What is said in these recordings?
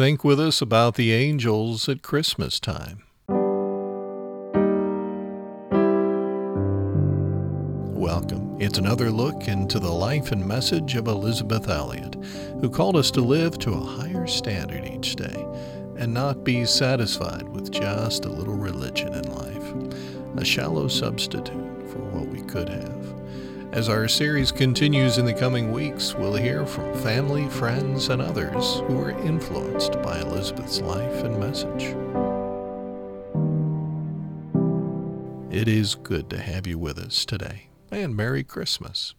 think with us about the angels at Christmas time. Welcome. It's another look into the life and message of Elisabeth Elliot, who called us to live to a higher standard each day and not be satisfied with just a little religion in life, a shallow substitute for what we could have. As our series continues in the coming weeks, we'll hear from family, friends, and others who were influenced by Elisabeth's life and message. It is good to have you with us today, and Merry Christmas.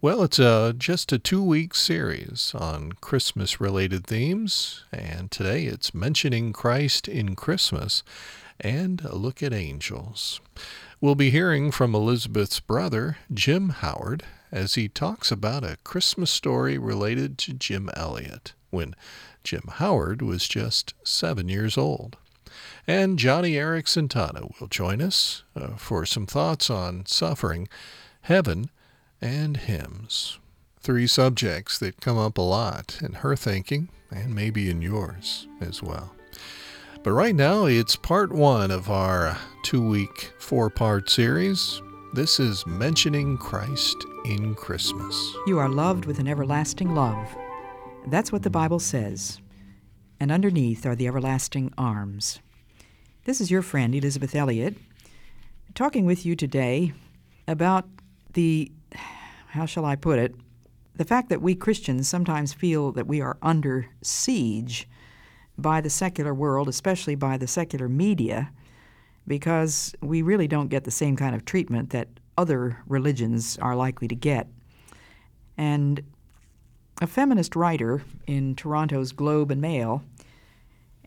Well, it's a, just a two week series on Christmas related themes, and today it's mentioning Christ in Christmas and a look at angels. We'll be hearing from Elisabeth's brother, Jim Howard, as he talks about a Christmas story related to Jim Elliot when Jim Howard was just seven years old. And Joni Eareckson Tada will join us uh, for some thoughts on suffering, heaven, and hymns. Three subjects that come up a lot in her thinking and maybe in yours as well. But right now, it's part one of our two week, four part series. This is Mentioning Christ in Christmas. You are loved with an everlasting love. That's what the Bible says. And underneath are the everlasting arms. This is your friend, Elisabeth Elliot, talking with you today about the, how shall I put it, the fact that we Christians sometimes feel that we are under siege by the secular world, especially by the secular media, because we really don't get the same kind of treatment that other religions are likely to get. And a feminist writer in Toronto's Globe and Mail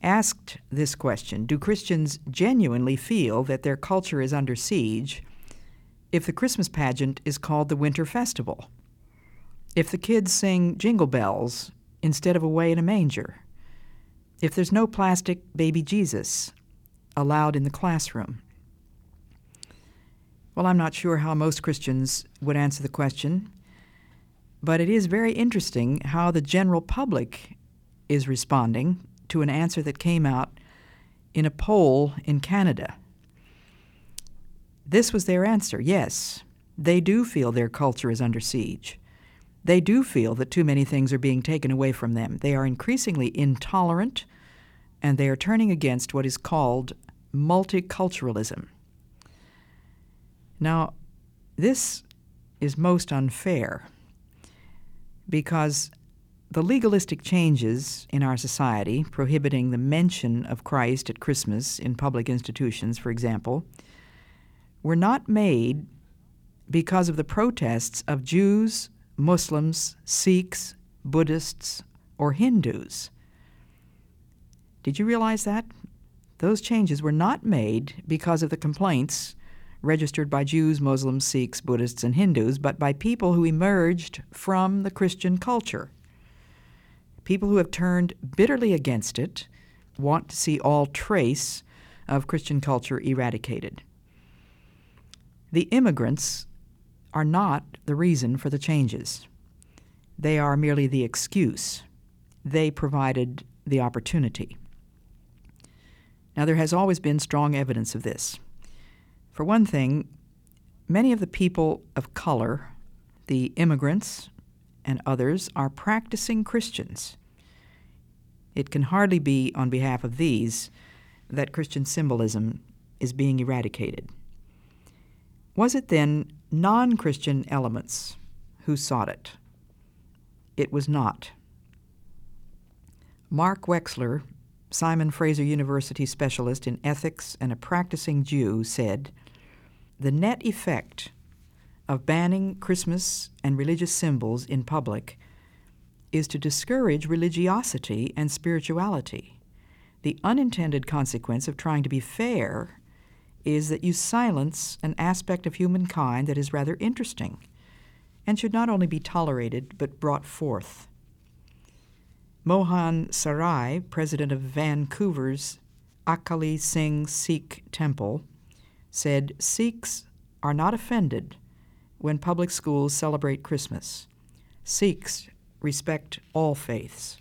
asked this question Do Christians genuinely feel that their culture is under siege if the Christmas pageant is called the Winter Festival? If the kids sing jingle bells instead of away in a manger? If there's no plastic baby Jesus allowed in the classroom? Well, I'm not sure how most Christians would answer the question, but it is very interesting how the general public is responding to an answer that came out in a poll in Canada. This was their answer yes, they do feel their culture is under siege. They do feel that too many things are being taken away from them. They are increasingly intolerant and they are turning against what is called multiculturalism. Now, this is most unfair because the legalistic changes in our society, prohibiting the mention of Christ at Christmas in public institutions, for example, were not made because of the protests of Jews, Muslims, Sikhs, Buddhists, or Hindus. Did you realize that? Those changes were not made because of the complaints registered by Jews, Muslims, Sikhs, Buddhists, and Hindus, but by people who emerged from the Christian culture. People who have turned bitterly against it want to see all trace of Christian culture eradicated. The immigrants are not the reason for the changes. They are merely the excuse. They provided the opportunity. Now, there has always been strong evidence of this. For one thing, many of the people of color, the immigrants, and others are practicing Christians. It can hardly be on behalf of these that Christian symbolism is being eradicated. Was it then non Christian elements who sought it? It was not. Mark Wexler Simon Fraser University specialist in ethics and a practicing Jew, said The net effect of banning Christmas and religious symbols in public is to discourage religiosity and spirituality. The unintended consequence of trying to be fair is that you silence an aspect of humankind that is rather interesting and should not only be tolerated but brought forth. Mohan Sarai, president of Vancouver's Akali Singh Sikh Temple, said Sikhs are not offended when public schools celebrate Christmas. Sikhs respect all faiths.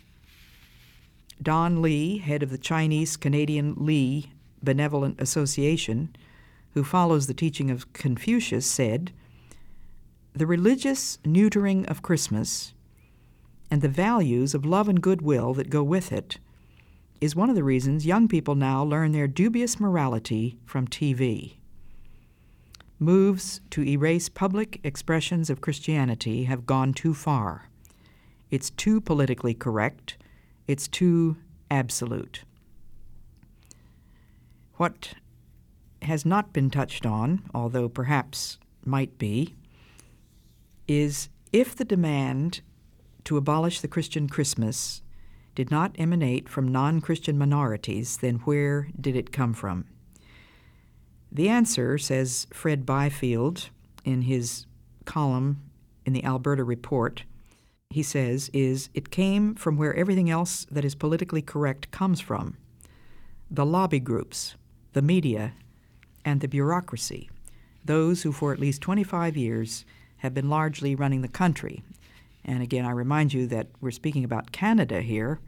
Don Lee, head of the Chinese Canadian Lee Benevolent Association, who follows the teaching of Confucius, said, The religious neutering of Christmas and the values of love and goodwill that go with it is one of the reasons young people now learn their dubious morality from TV. Moves to erase public expressions of Christianity have gone too far. It's too politically correct. It's too absolute. What has not been touched on, although perhaps might be, is if the demand to abolish the Christian Christmas did not emanate from non Christian minorities, then where did it come from? The answer, says Fred Byfield in his column in the Alberta Report, he says, is it came from where everything else that is politically correct comes from the lobby groups, the media, and the bureaucracy, those who for at least 25 years have been largely running the country. And again, I remind you that we're speaking about Canada here,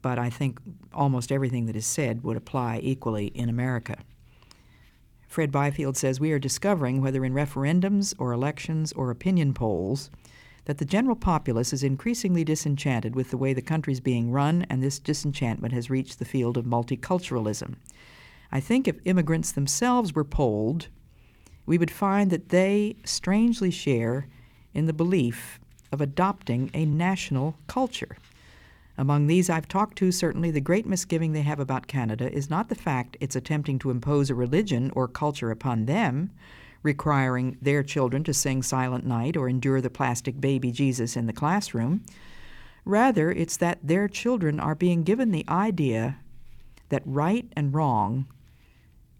but I think almost everything that is said would apply equally in America. Fred Byfield says we are discovering, whether in referendums or elections or opinion polls, that the general populace is increasingly disenchanted with the way the country is being run, and this disenchantment has reached the field of multiculturalism. I think if immigrants themselves were polled, we would find that they strangely share in the belief of adopting a national culture. Among these I've talked to, certainly the great misgiving they have about Canada is not the fact it's attempting to impose a religion or culture upon them, requiring their children to sing Silent Night or endure the plastic baby Jesus in the classroom. Rather, it's that their children are being given the idea that right and wrong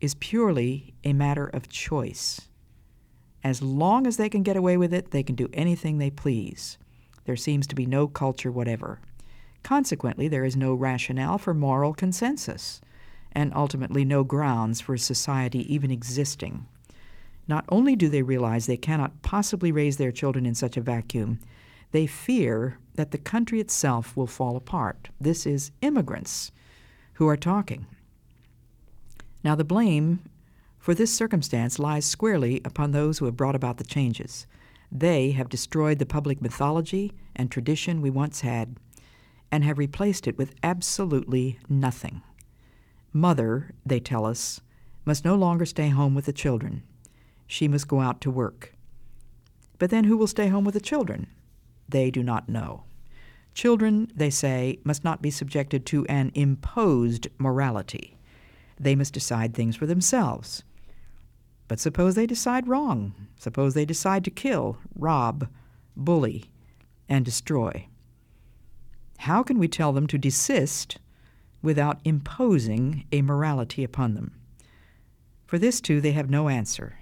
is purely a matter of choice. As long as they can get away with it, they can do anything they please. There seems to be no culture whatever. Consequently, there is no rationale for moral consensus, and ultimately no grounds for society even existing. Not only do they realize they cannot possibly raise their children in such a vacuum, they fear that the country itself will fall apart. This is immigrants who are talking. Now, the blame for this circumstance lies squarely upon those who have brought about the changes. They have destroyed the public mythology and tradition we once had and have replaced it with absolutely nothing. Mother, they tell us, must no longer stay home with the children. She must go out to work. But then who will stay home with the children? They do not know. Children, they say, must not be subjected to an imposed morality. They must decide things for themselves. But suppose they decide wrong. Suppose they decide to kill, rob, bully, and destroy. How can we tell them to desist without imposing a morality upon them? For this, too, they have no answer.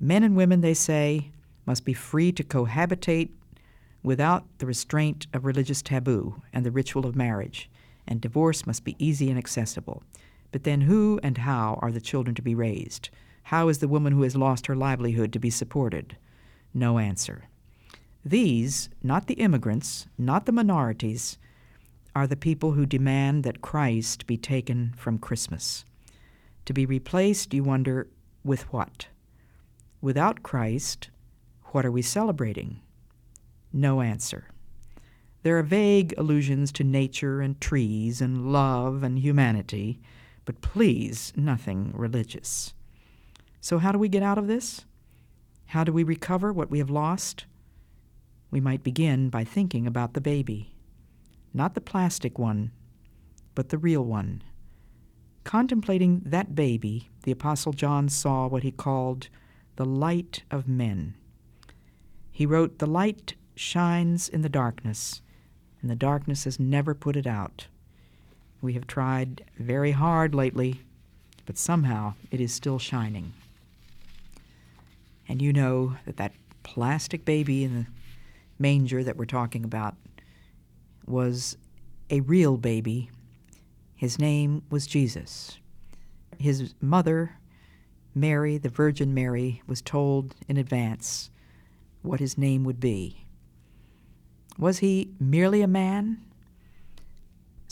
Men and women, they say, must be free to cohabitate without the restraint of religious taboo and the ritual of marriage, and divorce must be easy and accessible. But then, who and how are the children to be raised? How is the woman who has lost her livelihood to be supported? No answer. These, not the immigrants, not the minorities, are the people who demand that Christ be taken from Christmas. To be replaced, you wonder, with what? Without Christ, what are we celebrating? No answer. There are vague allusions to nature and trees and love and humanity, but please, nothing religious. So, how do we get out of this? How do we recover what we have lost? We might begin by thinking about the baby not the plastic one, but the real one. Contemplating that baby, the Apostle John saw what he called the light of men. He wrote, The light shines in the darkness, and the darkness has never put it out. We have tried very hard lately, but somehow it is still shining. And you know that that plastic baby in the manger that we're talking about was a real baby. His name was Jesus. His mother, Mary, the Virgin Mary, was told in advance what his name would be. Was he merely a man?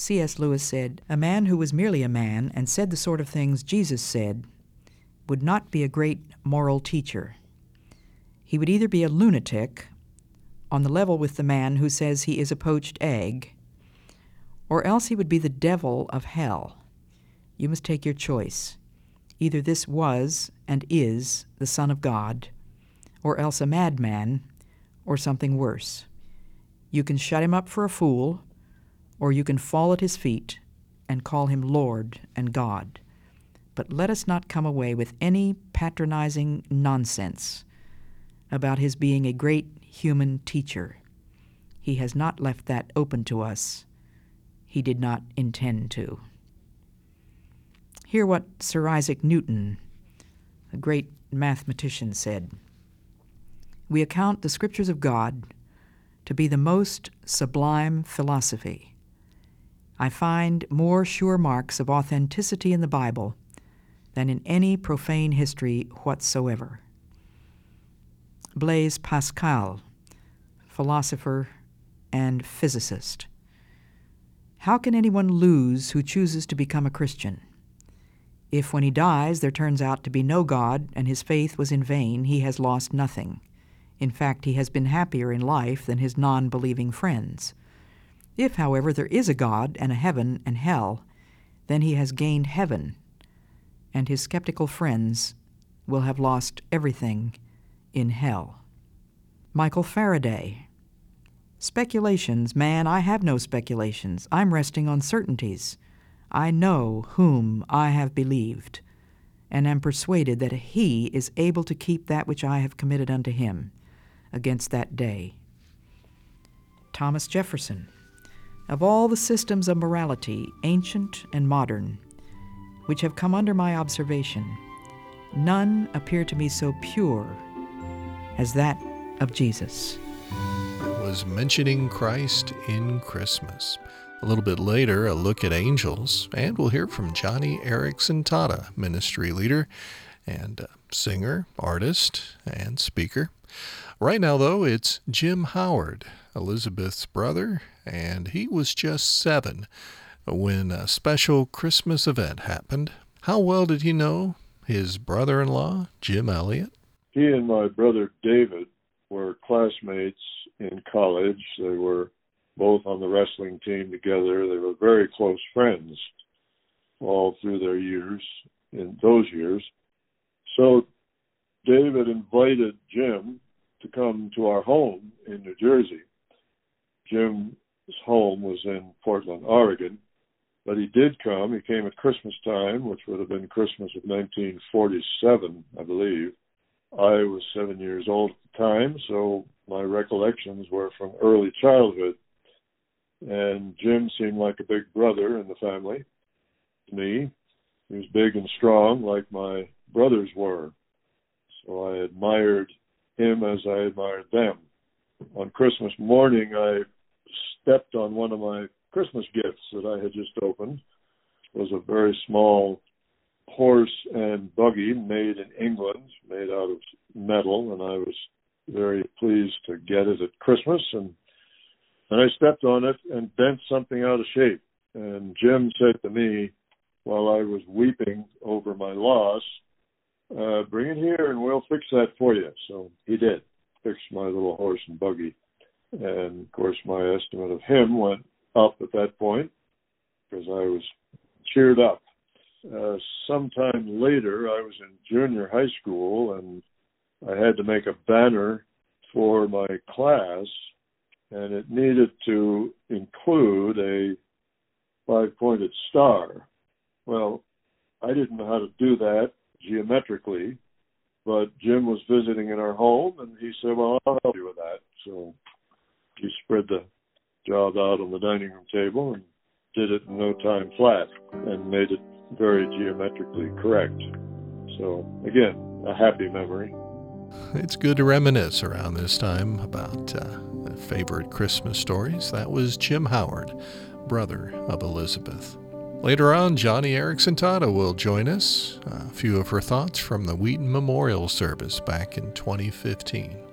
C.S. Lewis said, A man who was merely a man and said the sort of things Jesus said would not be a great moral teacher. He would either be a lunatic, on the level with the man who says he is a poached egg, or else he would be the devil of hell. You must take your choice. Either this was and is the Son of God, or else a madman, or something worse. You can shut him up for a fool, or you can fall at his feet and call him Lord and God. But let us not come away with any patronizing nonsense about his being a great human teacher. He has not left that open to us. He did not intend to. Hear what Sir Isaac Newton, a great mathematician, said We account the Scriptures of God to be the most sublime philosophy I find more sure marks of authenticity in the Bible than in any profane history whatsoever. Blaise Pascal, philosopher and physicist. How can anyone lose who chooses to become a Christian? If when he dies there turns out to be no God and his faith was in vain, he has lost nothing. In fact, he has been happier in life than his non believing friends. If, however, there is a God and a heaven and hell, then he has gained heaven, and his skeptical friends will have lost everything in hell. Michael Faraday. Speculations, man, I have no speculations. I'm resting on certainties. I know whom I have believed, and am persuaded that he is able to keep that which I have committed unto him against that day. Thomas Jefferson. Of all the systems of morality, ancient and modern, which have come under my observation, none appear to me so pure as that of Jesus. Was mentioning Christ in Christmas. A little bit later, a look at angels, and we'll hear from Joni Eareckson Tada, ministry leader and uh, singer, artist, and speaker. Right now, though, it's Jim Howard, Elisabeth's brother, and he was just seven when a special Christmas event happened. How well did he know his brother in law, Jim Elliot? He and my brother David were classmates in college. They were both on the wrestling team together. They were very close friends all through their years, in those years. So David invited Jim to come to our home in New Jersey. Jim's home was in Portland, Oregon, but he did come. He came at Christmas time, which would have been Christmas of 1947, I believe. I was seven years old at the time, so my recollections were from early childhood. And Jim seemed like a big brother in the family to me. He was big and strong, like my brothers were. So I admired him as I admired them. On Christmas morning, I stepped on one of my Christmas gifts that I had just opened. It was a very small horse and buggy made in England, made out of metal, and I was very pleased to get it at Christmas. And and I stepped on it and bent something out of shape. And Jim said to me, while I was weeping over my loss, uh, "Bring it here, and we'll fix that for you." So he did, fixed my little horse and buggy. And of course, my estimate of him went up at that point because I was cheered up uh, sometime later, I was in junior high school and I had to make a banner for my class, and it needed to include a five pointed star. Well, I didn't know how to do that geometrically, but Jim was visiting in our home and he said, Well, I'll help you with that. So he spread the job out on the dining room table and did it in no time flat and made it very geometrically correct. So, again, a happy memory. It's good to reminisce around this time about uh, favorite Christmas stories. That was Jim Howard, brother of Elisabeth. Later on, Joni Eareckson Tada will join us. A few of her thoughts from the Wheaton Memorial Service back in 2015.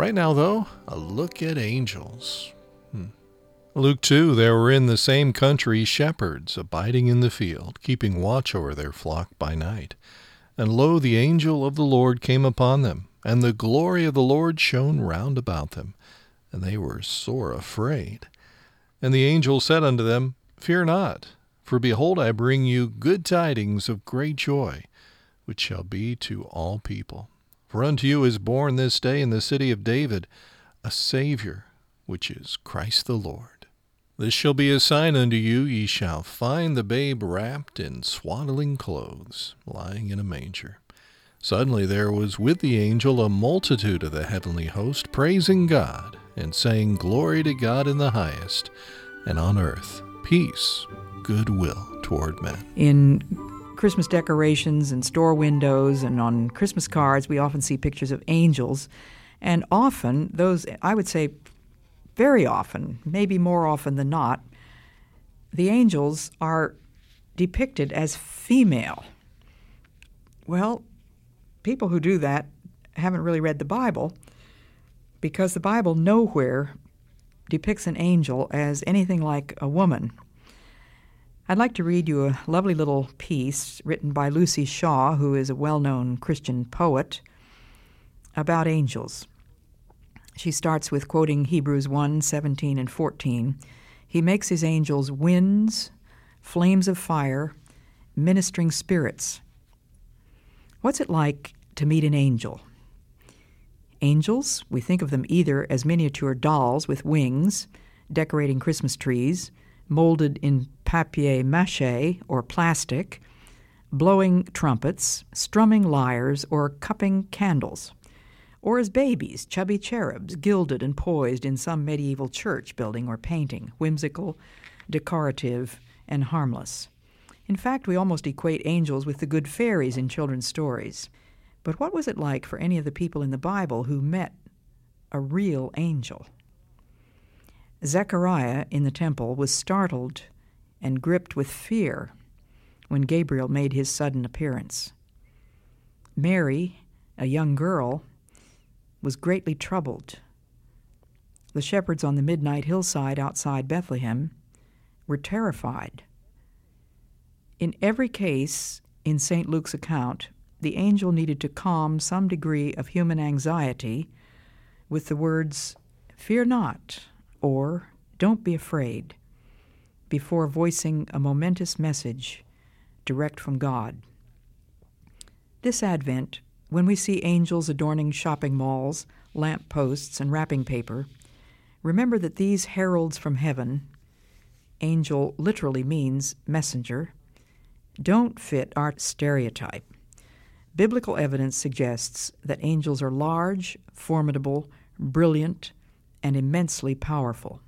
Right now, though, a look at angels. Hmm. Luke 2 There were in the same country shepherds abiding in the field, keeping watch over their flock by night. And lo, the angel of the Lord came upon them, and the glory of the Lord shone round about them, and they were sore afraid. And the angel said unto them, Fear not, for behold, I bring you good tidings of great joy, which shall be to all people. For unto you is born this day in the city of David a Saviour, which is Christ the Lord. This shall be a sign unto you, ye shall find the babe wrapped in swaddling clothes, lying in a manger. Suddenly there was with the angel a multitude of the heavenly host, praising God, and saying, Glory to God in the highest, and on earth peace, goodwill toward men. In Christmas decorations and store windows and on Christmas cards, we often see pictures of angels. And often, those, I would say very often, maybe more often than not, the angels are depicted as female. Well, people who do that haven't really read the Bible because the Bible nowhere depicts an angel as anything like a woman. I'd like to read you a lovely little piece written by Luci Shaw, who is a well known Christian poet, about angels. She starts with quoting Hebrews 1 17 and 14. He makes his angels winds, flames of fire, ministering spirits. What's it like to meet an angel? Angels, we think of them either as miniature dolls with wings, decorating Christmas trees, molded in papier mache or plastic, blowing trumpets, strumming lyres, or cupping candles or as babies, chubby cherubs, gilded and poised in some medieval church building or painting, whimsical, decorative, and harmless. In fact, we almost equate angels with the good fairies in children's stories. But what was it like for any of the people in the Bible who met a real angel? Zechariah in the temple was startled and gripped with fear when Gabriel made his sudden appearance. Mary, a young girl, was greatly troubled. The shepherds on the midnight hillside outside Bethlehem were terrified. In every case in St. Luke's account, the angel needed to calm some degree of human anxiety with the words, Fear not, or Don't be afraid, before voicing a momentous message direct from God. This Advent, when we see angels adorning shopping malls, lamp posts, and wrapping paper, remember that these heralds from heaven, angel literally means messenger, don't fit our stereotype. Biblical evidence suggests that angels are large, formidable, brilliant, and immensely powerful.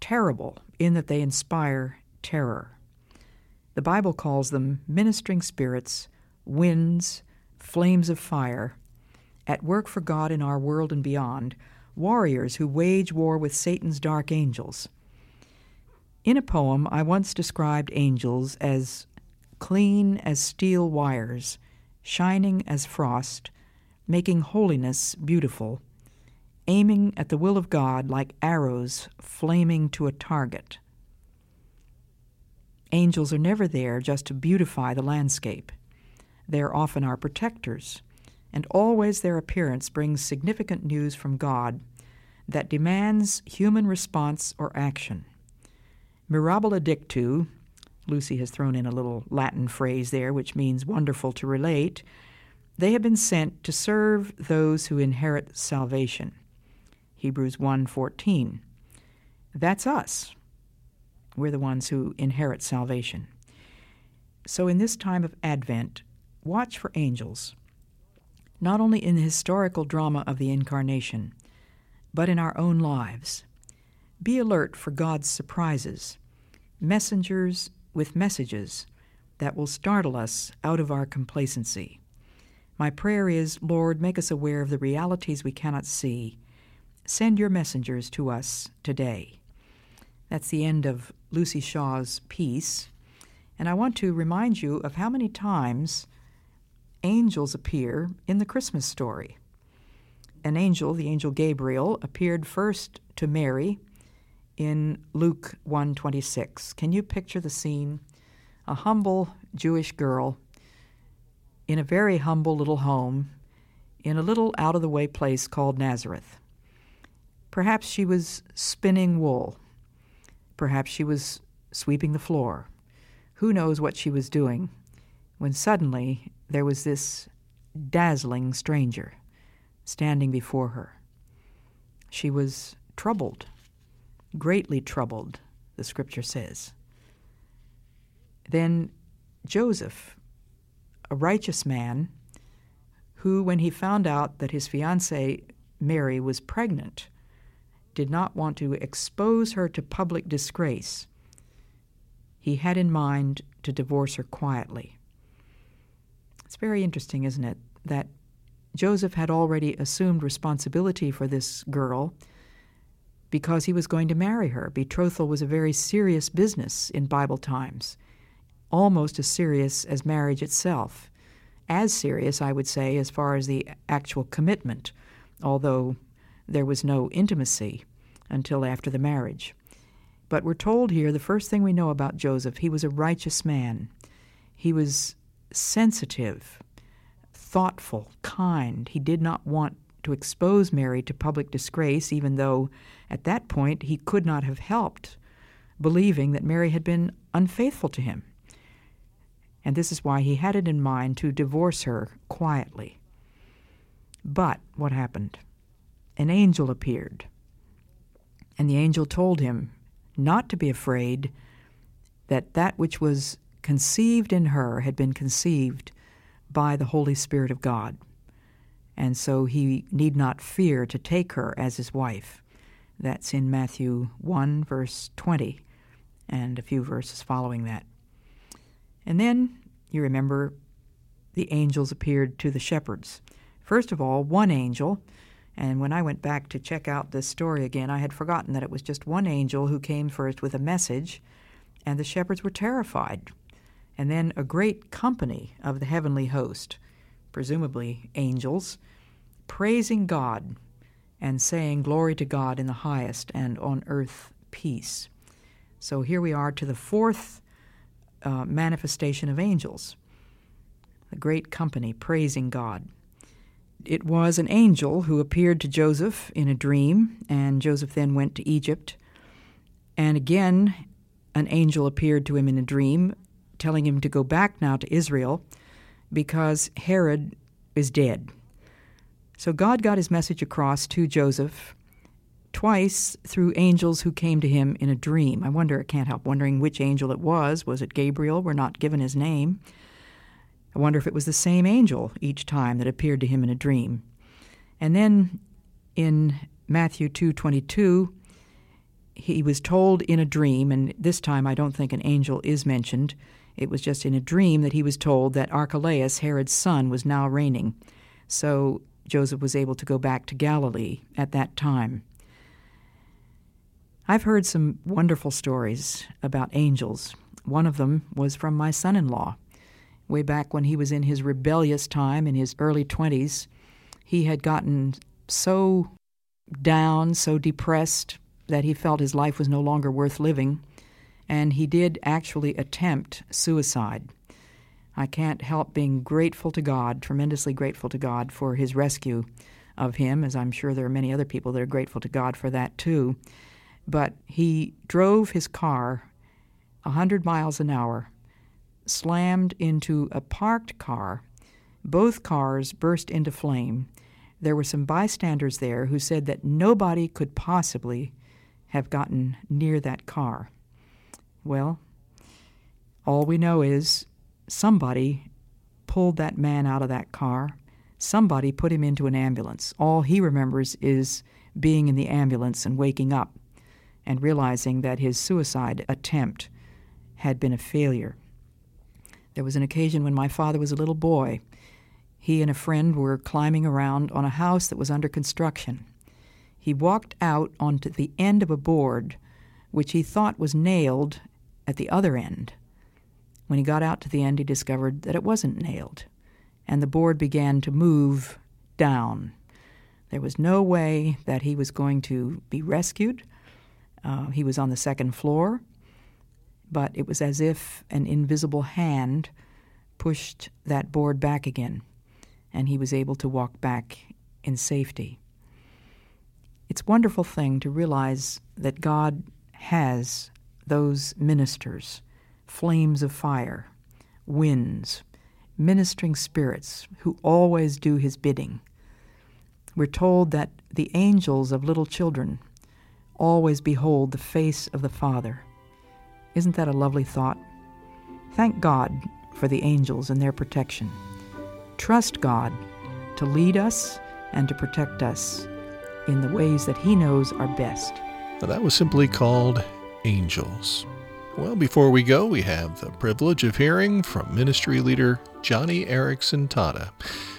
Terrible in that they inspire terror. The Bible calls them ministering spirits, winds, flames of fire, at work for God in our world and beyond, warriors who wage war with Satan's dark angels. In a poem, I once described angels as clean as steel wires, shining as frost, making holiness beautiful, aiming at the will of God like arrows flaming to a target. Angels are never there just to beautify the landscape. They are often our protectors, and always their appearance brings significant news from God that demands human response or action. Mirabile dictu, Luci has thrown in a little Latin phrase there which means wonderful to relate. They have been sent to serve those who inherit salvation. Hebrews 1:14. That's us. We're the ones who inherit salvation. So in this time of Advent, watch for angels, not only in the historical drama of the Incarnation, but in our own lives. Be alert for God's surprises, messengers with messages that will startle us out of our complacency. My prayer is, Lord, make us aware of the realities we cannot see. Send your messengers to us today. That's the end of Luci Shaw's piece. And I want to remind you of how many times angels appear in the Christmas story. An angel, the angel Gabriel, appeared first to Mary in Luke 1:26. Can you picture the scene? A humble Jewish girl in a very humble little home in a little out of the way place called Nazareth. Perhaps she was spinning wool. Perhaps she was sweeping the floor. Who knows what she was doing when suddenly there was this dazzling stranger standing before her. She was troubled, greatly troubled, the scripture says. Then Joseph, a righteous man, who, when he found out that his fiancee Mary was pregnant, did not want to expose her to public disgrace, he had in mind to divorce her quietly. It's very interesting, isn't it, that Joseph had already assumed responsibility for this girl because he was going to marry her. Betrothal was a very serious business in Bible times, almost as serious as marriage itself. As serious, I would say, as far as the actual commitment, although there was no intimacy until after the marriage. But we're told here the first thing we know about Joseph, he was a righteous man. He was sensitive, thoughtful, kind. He did not want to expose Mary to public disgrace, even though at that point he could not have helped believing that Mary had been unfaithful to him. And this is why he had it in mind to divorce her quietly. But what happened? An angel appeared. And the angel told him not to be afraid, that that which was conceived in her had been conceived by the Holy Spirit of God and so he need not fear to take her as his wife. That's in Matthew 1, verse 20, and a few verses following that. And then you remember the angels appeared to the shepherds. First of all, one angel, and when I went back to check out this story again, I had forgotten that it was just one angel who came first with a message, and the shepherds were terrified. And then a great company of the heavenly host presumably angels, praising God and saying, Glory to God in the highest, and on earth peace. So here we are to the fourth uh, manifestation of angels, the great company praising God. It was an angel who appeared to Joseph in a dream, and Joseph then went to Egypt. And again, an angel appeared to him in a dream, telling him to go back now to Israel because Herod is dead. So God got his message across to Joseph twice through angels who came to him in a dream. I wonder, I can't help wondering which angel it was. Was it Gabriel? We're not given his name. I wonder if it was the same angel each time that appeared to him in a dream. And then in Matthew 2:22, he was told in a dream, and this time I don't think an angel is mentioned. It was just in a dream that he was told that Archelaus, Herod's son, was now reigning. So Joseph was able to go back to Galilee at that time. I've heard some wonderful stories about angels. One of them was from my son in law. Way back when he was in his rebellious time in his early 20s, he had gotten so down, so depressed, that he felt his life was no longer worth living and he did actually attempt suicide. I can't help being grateful to God, tremendously grateful to God for his rescue of him, as I'm sure there are many other people that are grateful to God for that too. But he drove his car a 100 miles an hour, slammed into a parked car. Both cars burst into flame. There were some bystanders there who said that nobody could possibly have gotten near that car. Well, all we know is somebody pulled that man out of that car. Somebody put him into an ambulance. All he remembers is being in the ambulance and waking up and realizing that his suicide attempt had been a failure. There was an occasion when my father was a little boy. He and a friend were climbing around on a house that was under construction. He walked out onto the end of a board which he thought was nailed at the other end. When he got out to the end, he discovered that it wasn't nailed, and the board began to move down. There was no way that he was going to be rescued. Uh, he was on the second floor, but it was as if an invisible hand pushed that board back again, and he was able to walk back in safety. It's a wonderful thing to realize that God has those ministers, flames of fire, winds, ministering spirits who always do his bidding. We're told that the angels of little children always behold the face of the Father. Isn't that a lovely thought? Thank God for the angels and their protection. Trust God to lead us and to protect us in the ways that He knows are best. Now, that was simply called Angels. Well, before we go, we have the privilege of hearing from ministry leader Joni Eareckson Tada.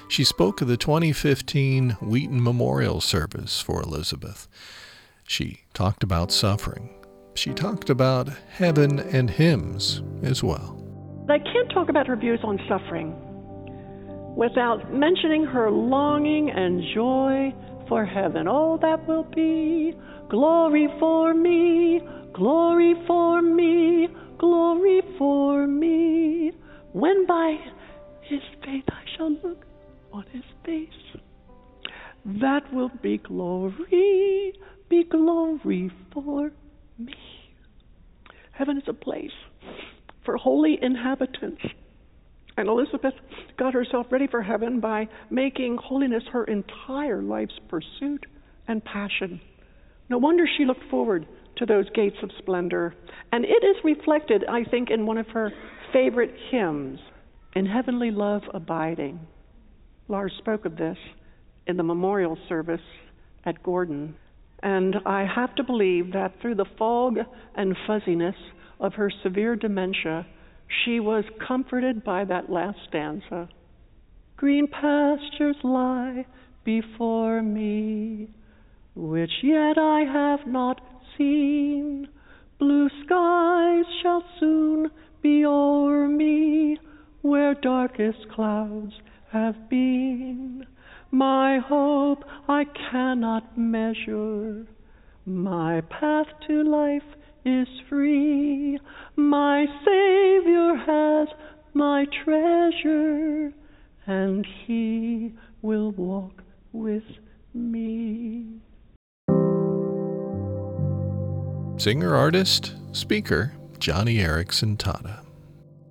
She spoke of the 2015 Wheaton Memorial Service for Elisabeth. She talked about suffering. She talked about heaven and hymns as well. I can't talk about her views on suffering without mentioning her longing and joy for heaven. Oh, that will be glory for me, glory for me, glory for me. When by his faith I shall look on his face, that will be glory, be glory for me. Heaven is a place for holy inhabitants. And Elisabeth got herself ready for heaven by making holiness her entire life's pursuit and passion. No wonder she looked forward to those gates of splendor. And it is reflected, I think, in one of her favorite hymns, In Heavenly Love Abiding. Lars spoke of this in the memorial service at Gordon. And I have to believe that through the fog and fuzziness of her severe dementia, she was comforted by that last stanza. Green pastures lie before me, which yet I have not seen. Blue skies shall soon be o'er me, where darkest clouds have been. My hope I cannot measure, my path to life is free. My Savior has my treasure, and He will walk with me. Singer, artist, speaker, Joni Eareckson Tada.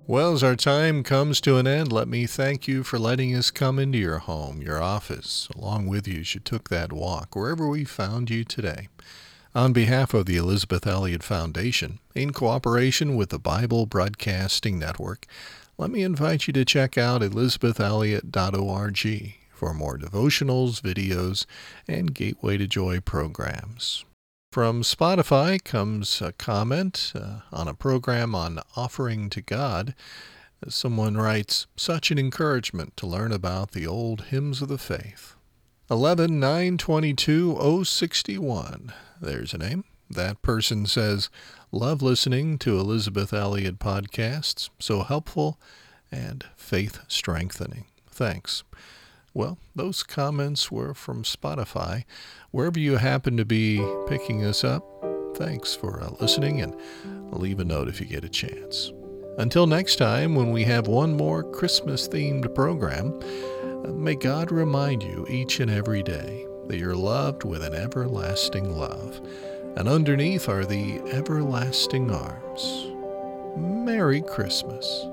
Well, as our time comes to an end, let me thank you for letting us come into your home, your office, along with you as you took that walk, wherever we found you today. On behalf of the Elisabeth Elliot Foundation, in cooperation with the Bible Broadcasting Network, let me invite you to check out elisabethelliot.org for more devotionals, videos, and Gateway to Joy programs. From Spotify comes a comment uh, on a program on offering to God. Someone writes, Such an encouragement to learn about the old hymns of the faith. 11 9 22 061. There's a name. That person says, Love listening to Elisabeth Elliot podcasts. So helpful and faith strengthening. Thanks. Well, those comments were from Spotify. Wherever you happen to be picking us up, thanks for uh, listening and leave a note if you get a chance. Until next time, when we have one more Christmas themed program, May God remind you each and every day that you're loved with an everlasting love, and underneath are the everlasting arms. Merry Christmas.